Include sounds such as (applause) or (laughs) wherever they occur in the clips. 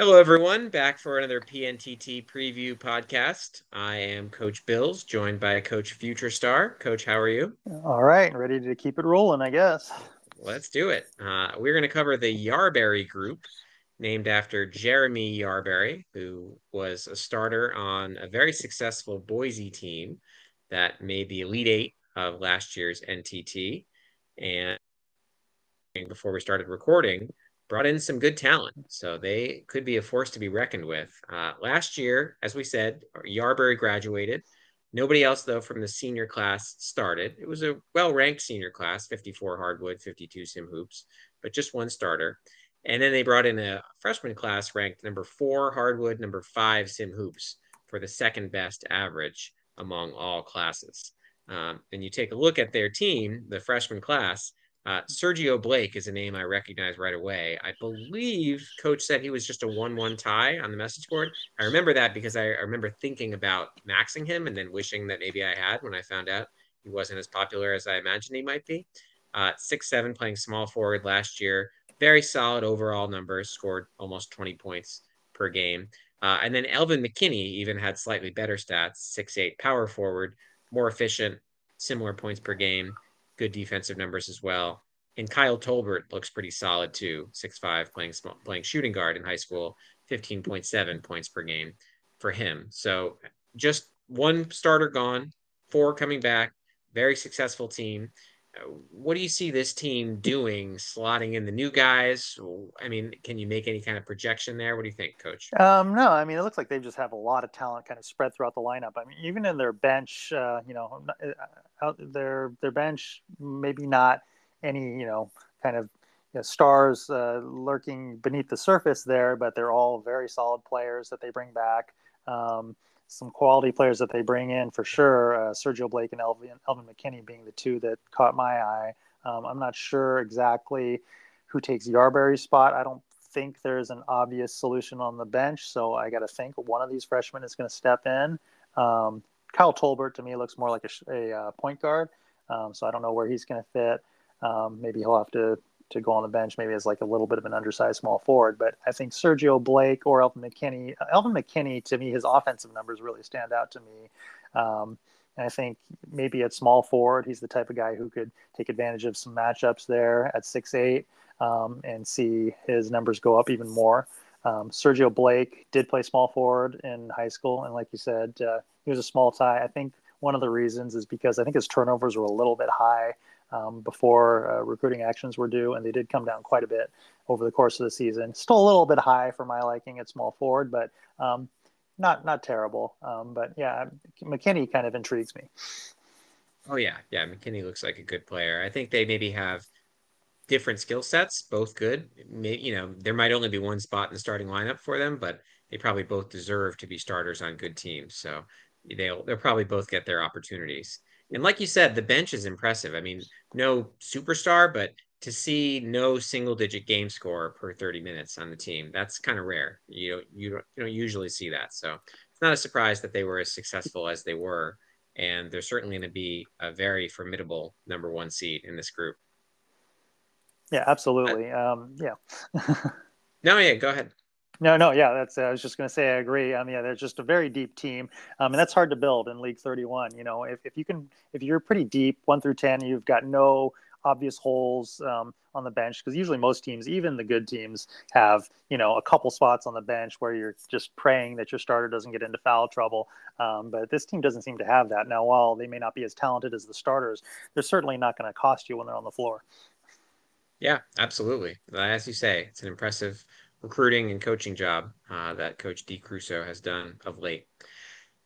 Hello, everyone. Back for another PNTT preview podcast. I am Coach Bills, joined by Coach Futurestar. Coach, how are you? All right, ready to keep it rolling, I guess. Let's do it. Uh, we're going to cover the Yarberry group, named after Jeremy Yarberry, who was a starter on a very successful Boise team that made the Elite Eight of last year's NTT. And before we started recording, brought in some good talent. So they could be a force to be reckoned with. Uh, last year, as we said, Yarberry graduated. Nobody else, though, from the senior class started. It was a well ranked senior class 54 hardwood, 52 sim hoops, but just one starter. And then they brought in a freshman class ranked number four hardwood, number five sim hoops for the second best average among all classes. Um, and you take a look at their team, the freshman class, uh, Sergio Blake is a name I recognize right away. I believe Coach said he was just a 1 1 tie on the message board. I remember that because I, I, remember thinking about maxing him and then wishing that maybe I had when I found out he wasn't as popular as I imagined he might be. Uh, six seven playing small forward last year. Very solid overall numbers, scored almost 20 points per game. Uh, and then Elvin McKinney even had slightly better stats, six eight power forward, more efficient, similar points per game good defensive numbers as well. And Kyle Tolbert looks pretty solid too, six five, playing playing shooting guard in high school, 15.7 points per game for him. So just one starter gone, four coming back, very successful team what do you see this team doing, slotting in the new guys? I mean, can you make any kind of projection there? What do you think, Coach? Um, no, I mean, it looks like they just have a lot of talent kind of spread throughout the lineup. I mean, even in their bench, uh, you know, their their bench, maybe not any, you know, kind of you know, stars uh, lurking beneath the surface there, but they're all very solid players that they bring back. Um, some quality players that they bring in for sure. Uh, Sergio Blake and Elvin, Elvin McKinney being the two that caught my eye. Um, I'm not sure exactly who takes Yarberry's spot. I don't think there's an obvious solution on the bench, so I got to think one of these freshmen is going to step in. Um, Kyle Tolbert to me looks more like a, a uh, point guard, um, so I don't know where he's going to fit. Um, maybe he'll have to to go on the bench, maybe as like a little bit of an undersized small forward. But I think Sergio Blake or Elvin McKinney, Elvin McKinney, to me, his offensive numbers really stand out to me. Um, and I think maybe at small forward, he's the type of guy who could take advantage of some matchups there at six eight um, and see his numbers go up even more. Um, Sergio Blake did play small forward in high school, and like you said, uh, he was a small tie. I think one of the reasons is because I think his turnovers were a little bit high um, before uh, recruiting actions were due, and they did come down quite a bit over the course of the season. Still a little bit high for my liking at small forward, but um, not not terrible. Um, but yeah, McKinney kind of intrigues me. Oh yeah, yeah, McKinney looks like a good player. I think they maybe have different skill sets, both good. You know, there might only be one spot in the starting lineup for them, but they probably both deserve to be starters on good teams. So they'll they'll probably both get their opportunities. And like you said, the bench is impressive. I mean, no superstar, but to see no single digit game score per 30 minutes on the team, that's kind of rare. You don't, you don't, you don't usually see that. So it's not a surprise that they were as successful as they were. And they're certainly going to be a very formidable number one seed in this group. Yeah, absolutely. Uh, um, yeah. (laughs) no, yeah, go ahead. No, no, yeah, that's. Uh, I was just going to say I agree. I mean, yeah, they're just a very deep team, um, and that's hard to build in League 31. You know, if, if you can, if you're pretty deep, one through ten, you've got no obvious holes um, on the bench because usually most teams, even the good teams, have you know a couple spots on the bench where you're just praying that your starter doesn't get into foul trouble. Um, but this team doesn't seem to have that. Now, while they may not be as talented as the starters, they're certainly not going to cost you when they're on the floor. Yeah, absolutely. As you say, it's an impressive recruiting and coaching job uh, that Coach D. Crusoe has done of late.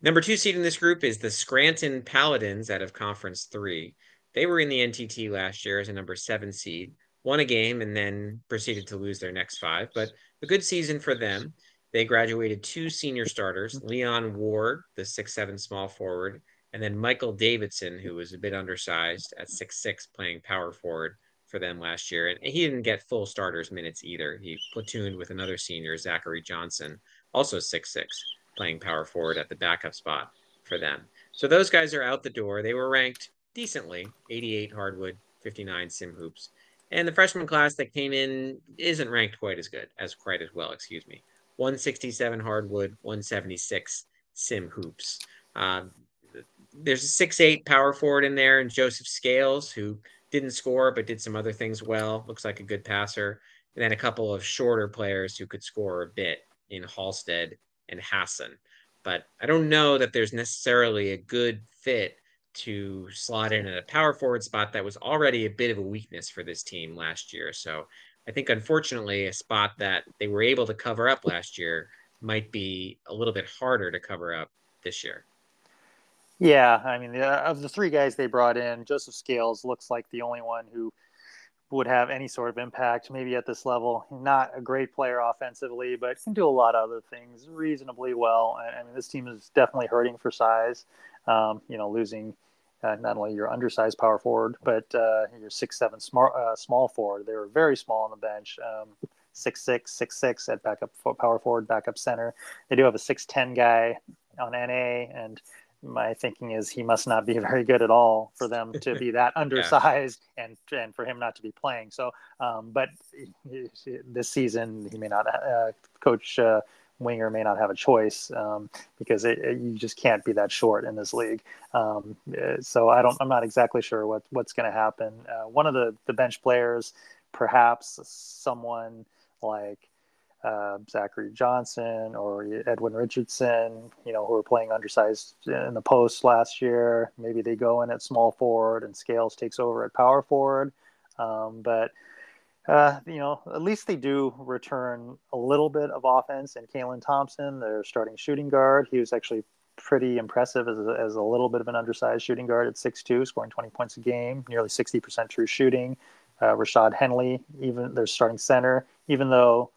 Number two seed in this group is the Scranton Paladins out of Conference 3. They were in the NTT last year as a number seven seed, won a game, and then proceeded to lose their next five. But a good season for them. They graduated two senior starters Leon Ward, the six-seven small forward, and then Michael Davidson, who was a bit undersized at six-six, playing power forward for them last year. And he didn't get full starters minutes either. He platooned with another senior, Zachary Johnson, also six six, playing power forward at the backup spot for them. So those guys are out the door. They were ranked decently 88 hardwood, 59 sim hoops. And the freshman class that came in isn't ranked quite as good, as quite as well, excuse me. 167 hardwood, 176 sim hoops. Uh, there's a six eight power forward in there, and Joseph Scales, who didn't score but did some other things well. Looks like a good passer. And then a couple of shorter players who could score a bit in Halstead and Hassan. But I don't know that there's necessarily a good fit to slot in at a power forward spot that was already a bit of a weakness for this team last year. So I think, unfortunately, a spot that they were able to cover up last year might be a little bit harder to cover up this year. Yeah, I mean, of the three guys they brought in, Joseph Scales looks like the only one who would have any sort of impact, maybe at this level. Not a great player offensively, but can do a lot of other things reasonably well. I mean, this team is definitely hurting for size. Um, you know, losing uh, not only your undersized power forward, but uh, your six seven small uh, small forward. They were very small on the bench. Um, six six six six at backup power forward, backup center. They do have a six ten guy on NA, and my thinking is he must not be (laughs) very good at all for them to be that (laughs) undersized yeah. and and for him not to be playing. So, um, but (laughs) this season he may not. Uh, Coach uh, Winger may not have a choice um, because it, it, you just can't be that short in this league. Um, uh, so I don't. I'm not exactly sure what what's going to happen. Uh, one of the the bench players, perhaps someone like uh, Zachary Johnson or Edwin Richardson, you know, who were playing undersized in the post last year. Maybe they go in at small forward and Scales takes over at power forward. Um, but, uh, you know, at least they do return a little bit of offense. And Kalen Thompson, their starting shooting guard, he was actually pretty impressive as a, as a little bit of an undersized shooting guard at 6'2, scoring 20 points a game, nearly 60% true shooting. Uh, Rashad Henley, even their starting center, even though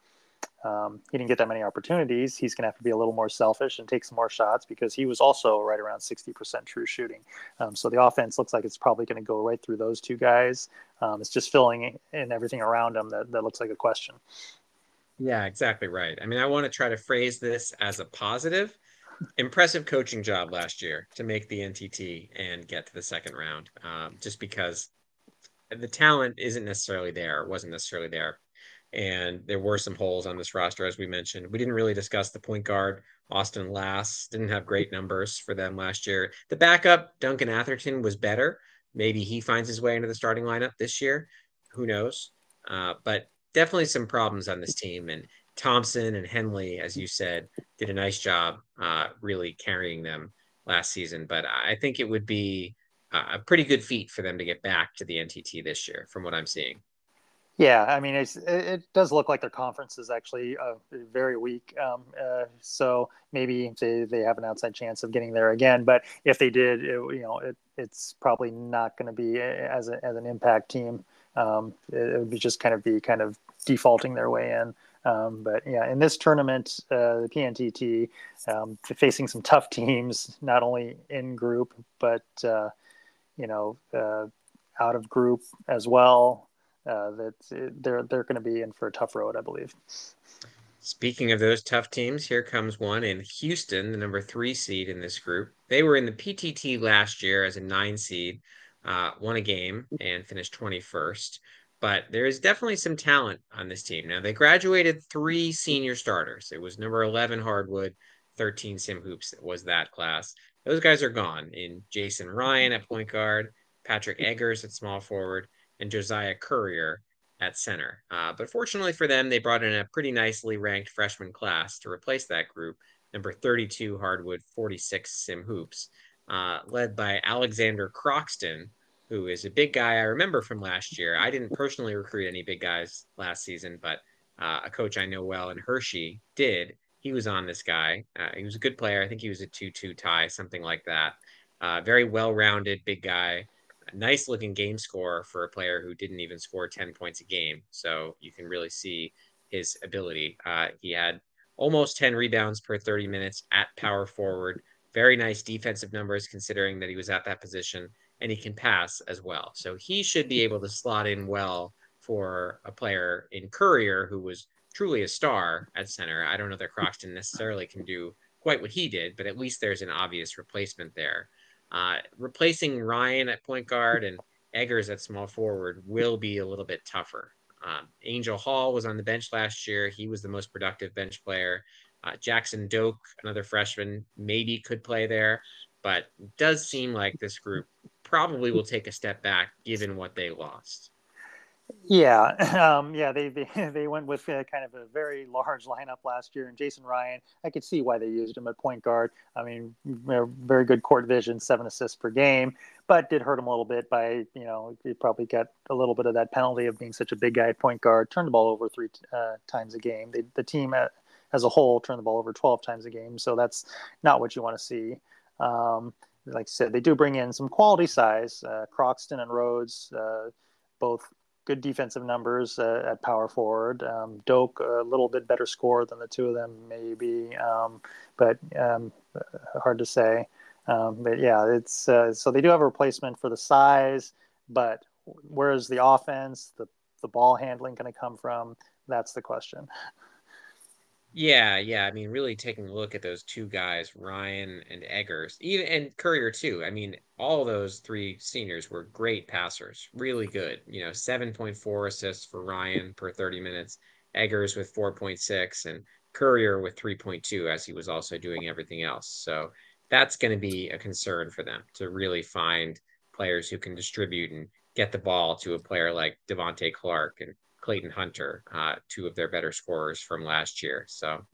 um, he didn't get that many opportunities. He's going to have to be a little more selfish and take some more shots because he was also right around 60% true shooting. Um, so the offense looks like it's probably going to go right through those two guys. Um, it's just filling in everything around them that, that looks like a question. Yeah, exactly right. I mean, I want to try to phrase this as a positive. Impressive coaching job last year to make the NTT and get to the second round, um, just because the talent isn't necessarily there, wasn't necessarily there and there were some holes on this roster, as we mentioned. We didn't really discuss the point guard. Austin Lass didn't have great numbers for them last year. The backup, Duncan Atherton, was better. Maybe he finds his way into the starting lineup this year. Who knows? Uh, but definitely some problems on this team. And Thompson and Henley, as you said, did a nice job uh, really carrying them last season. But I think it would be a pretty good feat for them to get back to the NTT this year, from what I'm seeing. Yeah, I mean, it, it does look like their conference is actually uh, very weak. Um, uh, so maybe they, they have an outside chance of getting there again. But if they did, it, you know, it, it's probably not going to be as, a, as an impact team. Um, it, it, would be just kind of be kind of defaulting their way in. Um, but yeah, in this tournament, uh, the PNTT um, facing some tough teams, not only in group but uh, you know uh, out of group as well uh, that they're they're going to be in for a tough road, I believe. Speaking of those tough teams, here comes one in Houston, the number three seed in this group. They were in the PTT last year as a nine seed, uh, won a game and finished 21st. But there is definitely some talent on this team. Now, they graduated three senior starters. It was number 11 Hardwood, 13 Sim Hoops was that class. Those guys are gone in Jason Ryan at point guard, Patrick Eggers at small forward, and Josiah Courier at center. Uh, but fortunately for them, they brought in a pretty nicely ranked freshman class to replace that group, number 32 Hardwood, 46 Sim Hoops, uh, led by Alexander Croxton, who is a big guy I remember from last year. I didn't personally recruit any big guys last season, but uh, a coach I know well in Hershey did. He was on this guy. Uh, he was a good player. I think he was a 2 2 tie, something like that. Uh, very well rounded, big guy nice looking game score for a player who didn't even score 10 points a game. So you can really see his ability. Uh, he had almost 10 rebounds per 30 minutes at power forward. Very nice defensive numbers considering that he was at that position and he can pass as well. So he should be able to slot in well for a player in Courier who was truly a star at center. I don't know that Croxton necessarily can do quite what he did, but at least there's an obvious replacement there. Uh, replacing Ryan at point guard and Eggers at small forward will be a little bit tougher. Um, Angel Hall was on the bench last year. He was the most productive bench player. Uh, Jackson Doak, another freshman, maybe could play there, but does seem like this group probably will take a step back given what they lost. Yeah, (laughs) um, yeah, they, they (laughs) they went with uh, kind of a very large lineup last year, and Jason Ryan. I could see why they used him at point guard. I mean, very good court vision, seven assists per game, but did hurt him a little bit by you know he probably got a little bit of that penalty of being such a big guy at point guard. Turned the ball over three uh, times a game. They, the team uh, as a whole turned the ball over twelve times a game, so that's not what you want to see. Um, like I said, they do bring in some quality size. Uh, Croxton and Rhodes, uh, both good defensive numbers uh, at power forward. Um, Doak, a little bit better score than the two of them, maybe, um, but um, hard to say. Um, but yeah, it's uh, so they do have a replacement for the size, but where is the offense, the the ball handling going to come from? That's the question. (laughs) Yeah, yeah. I mean, really taking a look at those two guys, Ryan and Eggers, even and Courier too. I mean, all those three seniors were great passers, really good. You know, seven point four assists for Ryan per thirty minutes, Eggers with four point six, and Courier with three point two, as he was also doing everything else. So that's going to be a concern for them to really find players who can distribute and get the ball to a player like Devonte Clark and Clayton Hunter, uh, two of their better scorers from last year. So,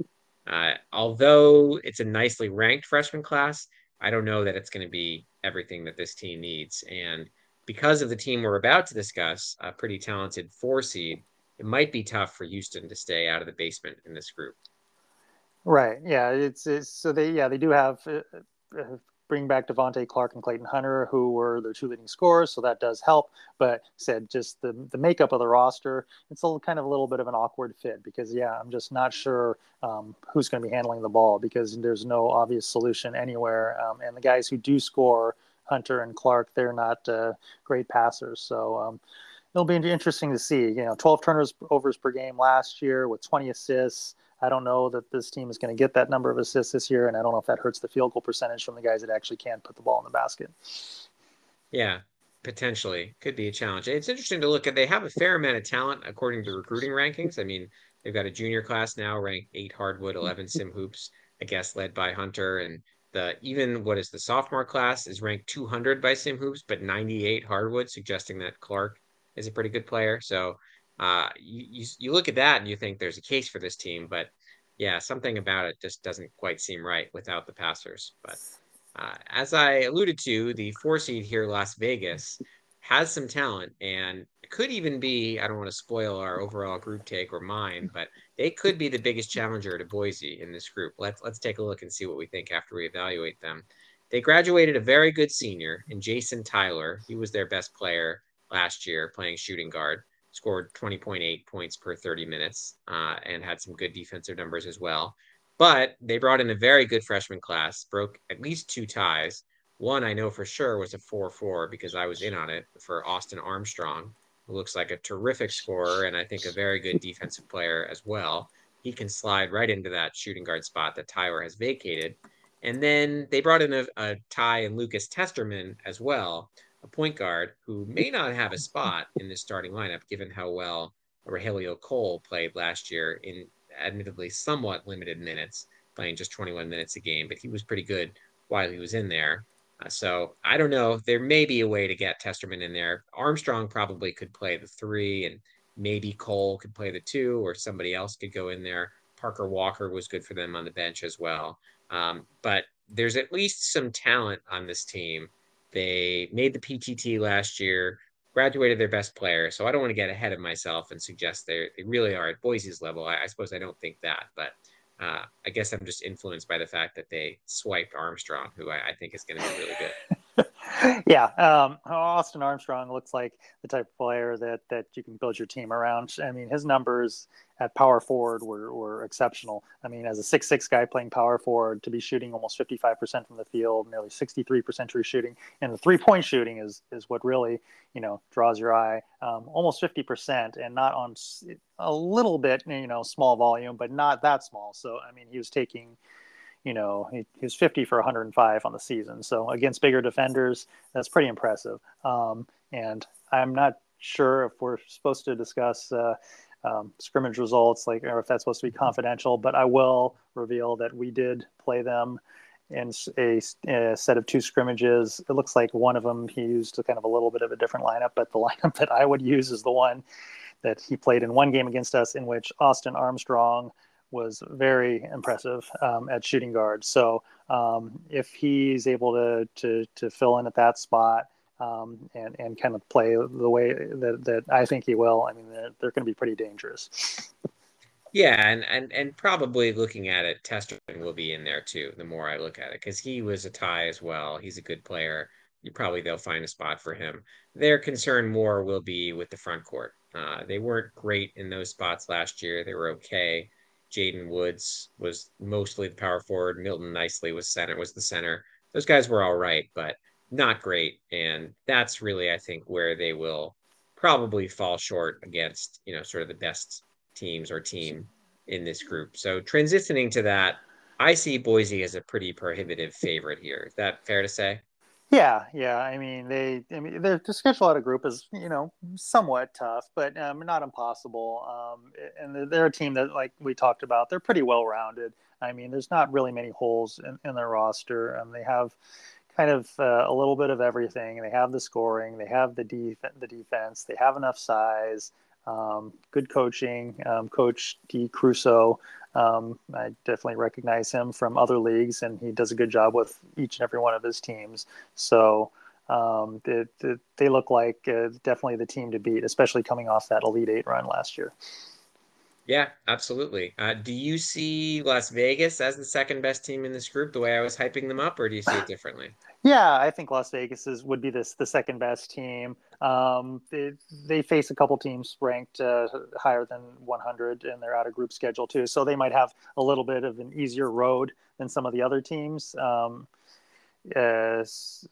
uh, although it's a nicely ranked freshman class, I don't know that it's going to be everything that this team needs. And because of the team we're about to discuss, a pretty talented four seed, it might be tough for Houston to stay out of the basement in this group. Right. Yeah. It's, it's so they yeah they do have uh, uh bring back Devontae Clark and Clayton Hunter, who were their two leading scorers, so that does help. But said just the the makeup of the roster, it's a kind of a little bit of an awkward fit because yeah, I'm just not sure um, who's going to be handling the ball because there's no obvious solution anywhere, um, and the guys who do score, Hunter and Clark, they're not uh, great passers, so. Um, it'll be interesting to see. You know, 12 turnovers overs per game last year with 20 assists. I don't know that this team is going to get that number of assists this year, and I don't know if that hurts the field goal percentage from the guys that actually can put the ball in the basket. Yeah, potentially could be a challenge. It's interesting to look at. They have a fair amount of talent according to recruiting rankings. I mean, they've got a junior class now ranked eight hardwood, eleven sim hoops. I guess led by Hunter, and the even what is the sophomore class is ranked 200 by sim hoops, but 98 hardwood, suggesting that Clark is a pretty good player. So uh, you, you, you look at that and you think there's a case for this team, but yeah, something about it just doesn't quite seem right without the passers. But uh, as I alluded to, the four seed here, Las Vegas, has some talent and could even be, I don't want to spoil our overall group take or mine, but they could be the biggest challenger to Boise in this group. Let's let's take a look and see what we think after we evaluate them. They graduated a very good senior in Jason Tyler. He was their best player last year playing shooting guard scored 20.8 points per 30 minutes uh, and had some good defensive numbers as well. But they brought in a very good freshman class, broke at least two ties. One I know for sure was a 4 4 because I was in on it for Austin Armstrong, who looks like a terrific scorer and I think a very good defensive player as well. He can slide right into that shooting guard spot that Tyler has vacated. And then they brought in a, a tie in Lucas Testerman as well, a point guard who may not have a (laughs) spot in this starting lineup, given how well Rogelio Cole played last year in admittedly somewhat limited minutes, playing just 21 minutes a game, but he was pretty good while he was in there. Uh, so I don't know. There may be a way to get Testerman in there. Armstrong probably could play the three, and maybe Cole could play the two, or somebody else could go in there. Parker Walker was good for them on the bench as well. Um, but there's at least some talent on this team they made the PTT last year, graduated their best player. So I don't want to get ahead of myself and suggest they they really are at Boise's level. I, I suppose I don't think that, but uh, I guess I'm just influenced by the fact that they swiped Armstrong, who I, I think is going to be really good. (laughs) yeah, um, Austin Armstrong looks like the type of player that that you can build your team around. I mean, his numbers at power forward were, were exceptional. I mean, as a six six guy playing power forward, to be shooting almost fifty five percent from the field, nearly sixty three percent true shooting, and the three point shooting is is what really you know draws your eye. Um, almost fifty percent, and not on a little bit, you know, small volume, but not that small. So I mean, he was taking you know, he, he, was 50 for 105 on the season. So against bigger defenders, that's pretty impressive. Um, and I'm not sure if we're supposed to discuss uh, um, scrimmage results, like or if that's supposed to be confidential. But I will reveal that we did play them in a, a, set of two scrimmages. It looks like one of them he used a kind of a little bit of a different lineup, but the (laughs) lineup that I would use is the one that he played in one game against us, in which Austin Armstrong was very impressive um, at shooting guard. So um, if he's able to, to to fill in at that spot um, and and kind of play the way that, that I think he will, I mean they're, they're going to be pretty dangerous. Yeah, and and and probably looking at it, Testerman will be in there too. The more I look at it, because he was a tie as well. He's a good player. You probably they'll find a spot for him. Their concern more will be with the front court. Uh, they weren't great in those spots last year. They were okay. Jaden Woods was mostly the power forward. Milton Nicely was center was the center. Those guys were all right, but not great. And that's really, I think, where they will probably fall short against, you know, sort of the best teams or team in this group. So transitioning to that, I see Boise as a pretty prohibitive favorite here. Is that fair to say? Yeah, yeah. I mean, they, I mean, the, the schedule out of group is, you know, somewhat tough, but um, not impossible. Um, and they're a team that, like we talked about, they're pretty well rounded. I mean, there's not really many holes in, in their roster. Um, they have kind of uh, a little bit of everything. They have the scoring, they have the def- the defense, they have enough size. Um, good coaching. Um, Coach D. Crusoe, um, I definitely recognize him from other leagues, and he does a good job with each and every one of his teams. So um, it, it, they look like uh, definitely the team to beat, especially coming off that Elite Eight run last year. Yeah, absolutely. Uh, do you see Las Vegas as the second best team in this group, the way I was hyping them up, or do you see it differently? Yeah, I think Las Vegas is would be this the second best team. Um, they they face a couple teams ranked uh, higher than 100 in their out of group schedule too, so they might have a little bit of an easier road than some of the other teams. Um, as,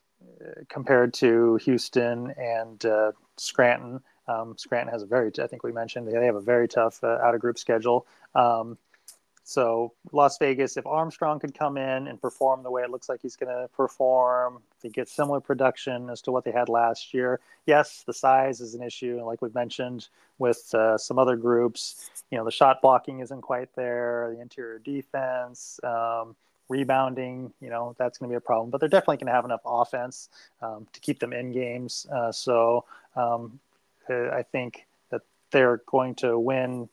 compared to Houston and uh, Scranton. Um, Scranton has a very, I think we mentioned, they have a very tough uh, out of group schedule. Um, so Las Vegas, if Armstrong could come in and perform the way it looks like he's going to perform, they get similar production as to what they had last year. Yes, the size is an issue, and like we've mentioned with uh, some other groups, you know the shot blocking isn't quite there, the interior defense, um, rebounding, you know that's going to be a problem. But they're definitely going to have enough offense um, to keep them in games. Uh, so um, I think that they're going to win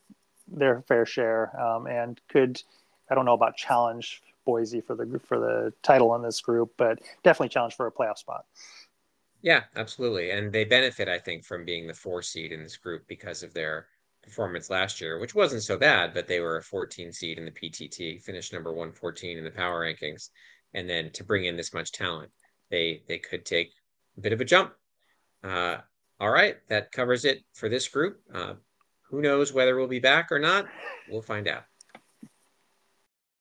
their fair share um, and could I don't know about challenge Boise for the for the title in this group, but definitely challenge for a playoff spot. Yeah, absolutely, and they benefit I think from being the four seed in this group because of their performance last year, which wasn't so bad, but they were a 14 seed in the PTT, finished number 114 in the power rankings, and then to bring in this much talent, they they could take a bit of a jump. Uh, all right, that covers it for this group. Uh, who knows whether we'll be back or not? We'll find out.